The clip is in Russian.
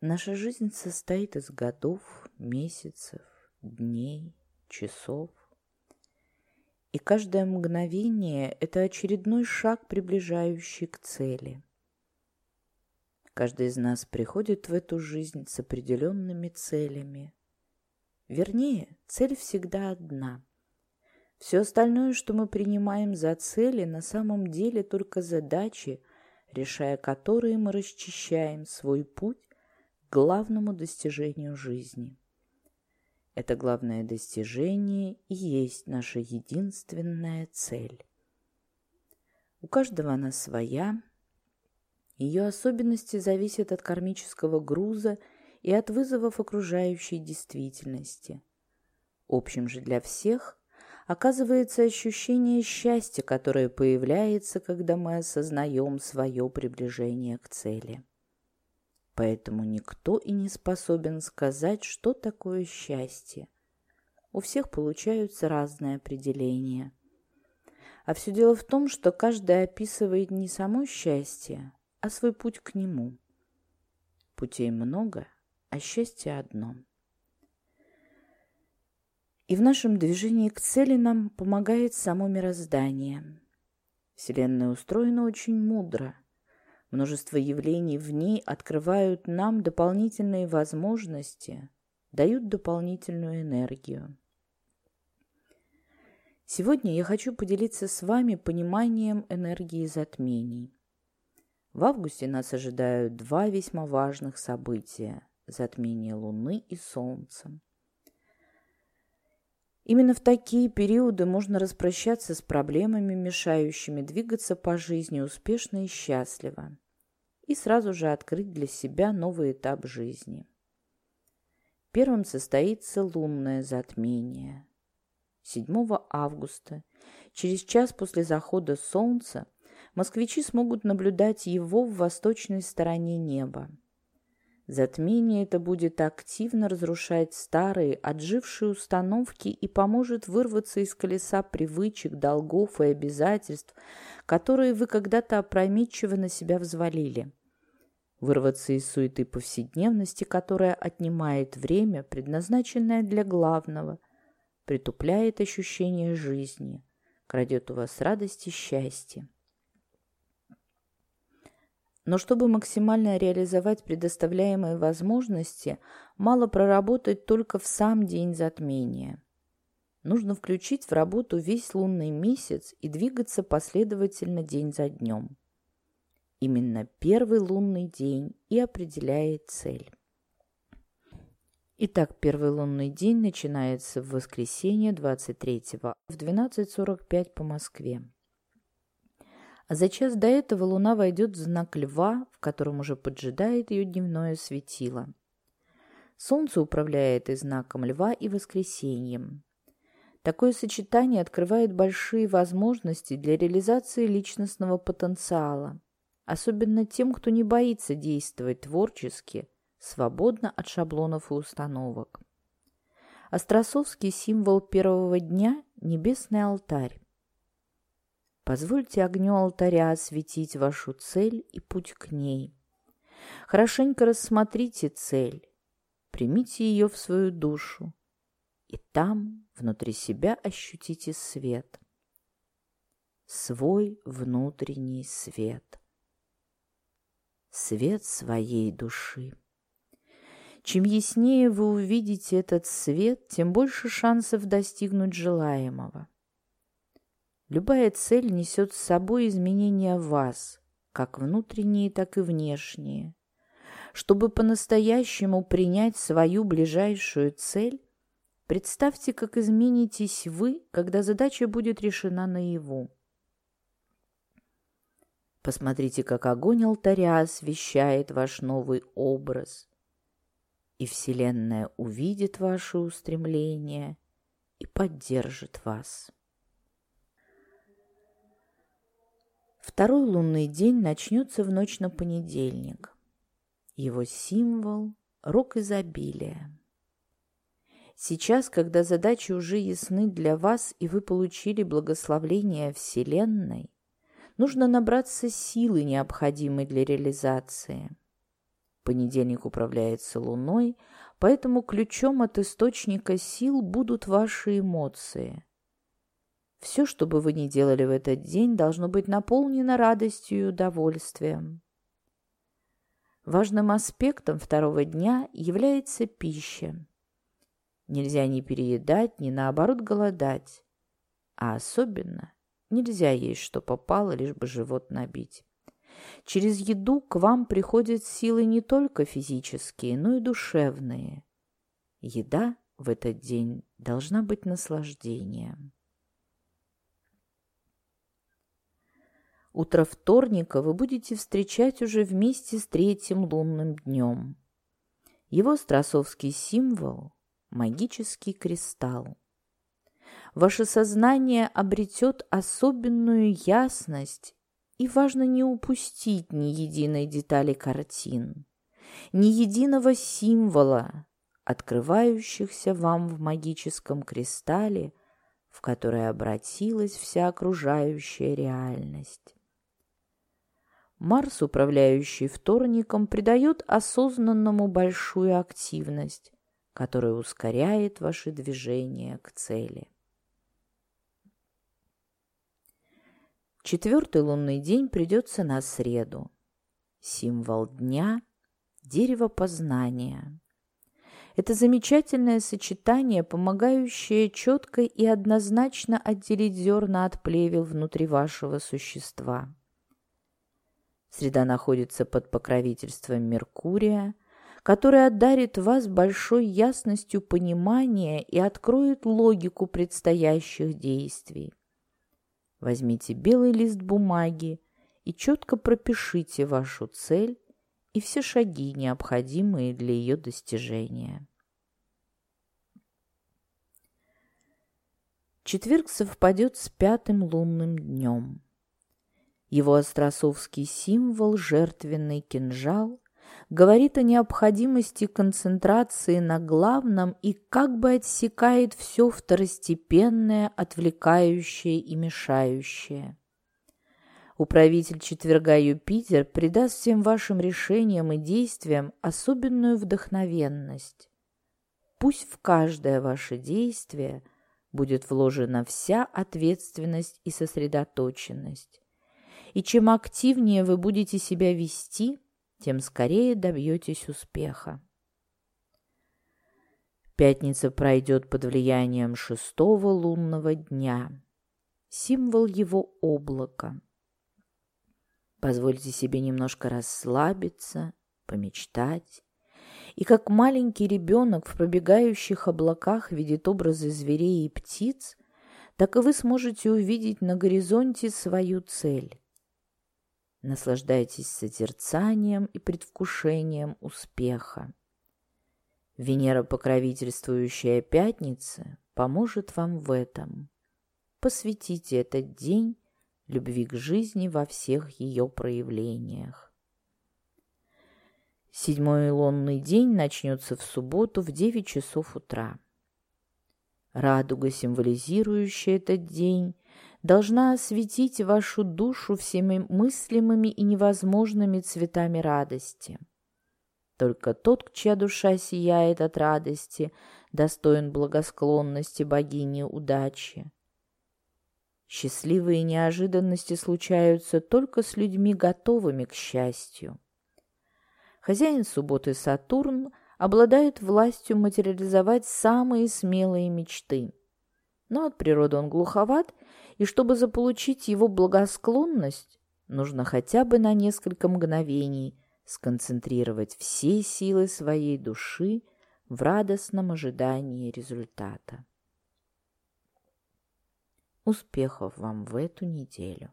Наша жизнь состоит из годов, месяцев, дней, часов. И каждое мгновение – это очередной шаг, приближающий к цели. Каждый из нас приходит в эту жизнь с определенными целями. Вернее, цель всегда одна. Все остальное, что мы принимаем за цели, на самом деле только задачи, решая которые мы расчищаем свой путь главному достижению жизни. Это главное достижение и есть наша единственная цель. У каждого она своя, ее особенности зависят от кармического груза и от вызовов окружающей действительности. Общим же для всех оказывается ощущение счастья, которое появляется, когда мы осознаем свое приближение к цели. Поэтому никто и не способен сказать, что такое счастье. У всех получаются разные определения. А все дело в том, что каждый описывает не само счастье, а свой путь к нему. Путей много, а счастье одно. И в нашем движении к цели нам помогает само мироздание. Вселенная устроена очень мудро – Множество явлений в ней открывают нам дополнительные возможности, дают дополнительную энергию. Сегодня я хочу поделиться с вами пониманием энергии затмений. В августе нас ожидают два весьма важных события – затмение Луны и Солнца. Именно в такие периоды можно распрощаться с проблемами, мешающими двигаться по жизни успешно и счастливо, и сразу же открыть для себя новый этап жизни. Первым состоится лунное затмение. 7 августа, через час после захода солнца, москвичи смогут наблюдать его в восточной стороне неба – Затмение это будет активно разрушать старые, отжившие установки и поможет вырваться из колеса привычек, долгов и обязательств, которые вы когда-то опрометчиво на себя взвалили. Вырваться из суеты повседневности, которая отнимает время, предназначенное для главного, притупляет ощущение жизни, крадет у вас радость и счастье. Но чтобы максимально реализовать предоставляемые возможности, мало проработать только в сам день затмения. Нужно включить в работу весь лунный месяц и двигаться последовательно день за днем. Именно первый лунный день и определяет цель. Итак, первый лунный день начинается в воскресенье 23 в 12.45 по Москве. А за час до этого луна войдет в знак льва, в котором уже поджидает ее дневное светило. Солнце управляет и знаком льва, и воскресеньем. Такое сочетание открывает большие возможности для реализации личностного потенциала, особенно тем, кто не боится действовать творчески, свободно от шаблонов и установок. Остросовский символ первого дня – небесный алтарь. Позвольте огню алтаря осветить вашу цель и путь к ней. Хорошенько рассмотрите цель, примите ее в свою душу, и там, внутри себя, ощутите свет. Свой внутренний свет. Свет своей души. Чем яснее вы увидите этот свет, тем больше шансов достигнуть желаемого. Любая цель несет с собой изменения вас, как внутренние, так и внешние. Чтобы по-настоящему принять свою ближайшую цель, представьте, как изменитесь вы, когда задача будет решена наяву. Посмотрите, как огонь алтаря освещает ваш новый образ, и Вселенная увидит ваши устремления и поддержит вас. Второй лунный день начнется в ночь на понедельник. Его символ – рок изобилия. Сейчас, когда задачи уже ясны для вас и вы получили благословление Вселенной, нужно набраться силы, необходимой для реализации. Понедельник управляется Луной, поэтому ключом от источника сил будут ваши эмоции. Все, что бы вы ни делали в этот день, должно быть наполнено радостью и удовольствием. Важным аспектом второго дня является пища. Нельзя ни переедать, ни наоборот голодать. А особенно нельзя есть, что попало, лишь бы живот набить. Через еду к вам приходят силы не только физические, но и душевные. Еда в этот день должна быть наслаждением. Утро вторника вы будете встречать уже вместе с третьим лунным днем. Его страсовский символ – магический кристалл. Ваше сознание обретет особенную ясность и важно не упустить ни единой детали картин, ни единого символа, открывающихся вам в магическом кристалле, в который обратилась вся окружающая реальность. Марс, управляющий вторником, придает осознанному большую активность, которая ускоряет ваши движения к цели. Четвертый лунный день придется на среду. Символ дня – дерево познания. Это замечательное сочетание, помогающее четко и однозначно отделить зерна от плевел внутри вашего существа. Среда находится под покровительством Меркурия, который одарит вас большой ясностью понимания и откроет логику предстоящих действий. Возьмите белый лист бумаги и четко пропишите вашу цель и все шаги, необходимые для ее достижения. Четверг совпадет с пятым лунным днем. Его остросовский символ, жертвенный кинжал, говорит о необходимости концентрации на главном и как бы отсекает все второстепенное, отвлекающее и мешающее. Управитель четверга Юпитер придаст всем вашим решениям и действиям особенную вдохновенность. Пусть в каждое ваше действие будет вложена вся ответственность и сосредоточенность. И чем активнее вы будете себя вести – тем скорее добьетесь успеха. Пятница пройдет под влиянием шестого лунного дня. Символ его облака. Позвольте себе немножко расслабиться, помечтать. И как маленький ребенок в пробегающих облаках видит образы зверей и птиц, так и вы сможете увидеть на горизонте свою цель. Наслаждайтесь созерцанием и предвкушением успеха. Венера, покровительствующая пятницы, поможет вам в этом. Посвятите этот день любви к жизни во всех ее проявлениях. Седьмой лунный день начнется в субботу в 9 часов утра. Радуга, символизирующая этот день, должна осветить вашу душу всеми мыслимыми и невозможными цветами радости. Только тот, чья душа сияет от радости, достоин благосклонности богини удачи. Счастливые неожиданности случаются только с людьми, готовыми к счастью. Хозяин субботы Сатурн обладает властью материализовать самые смелые мечты. Но от природы он глуховат и чтобы заполучить его благосклонность, нужно хотя бы на несколько мгновений сконцентрировать все силы своей души в радостном ожидании результата. Успехов вам в эту неделю!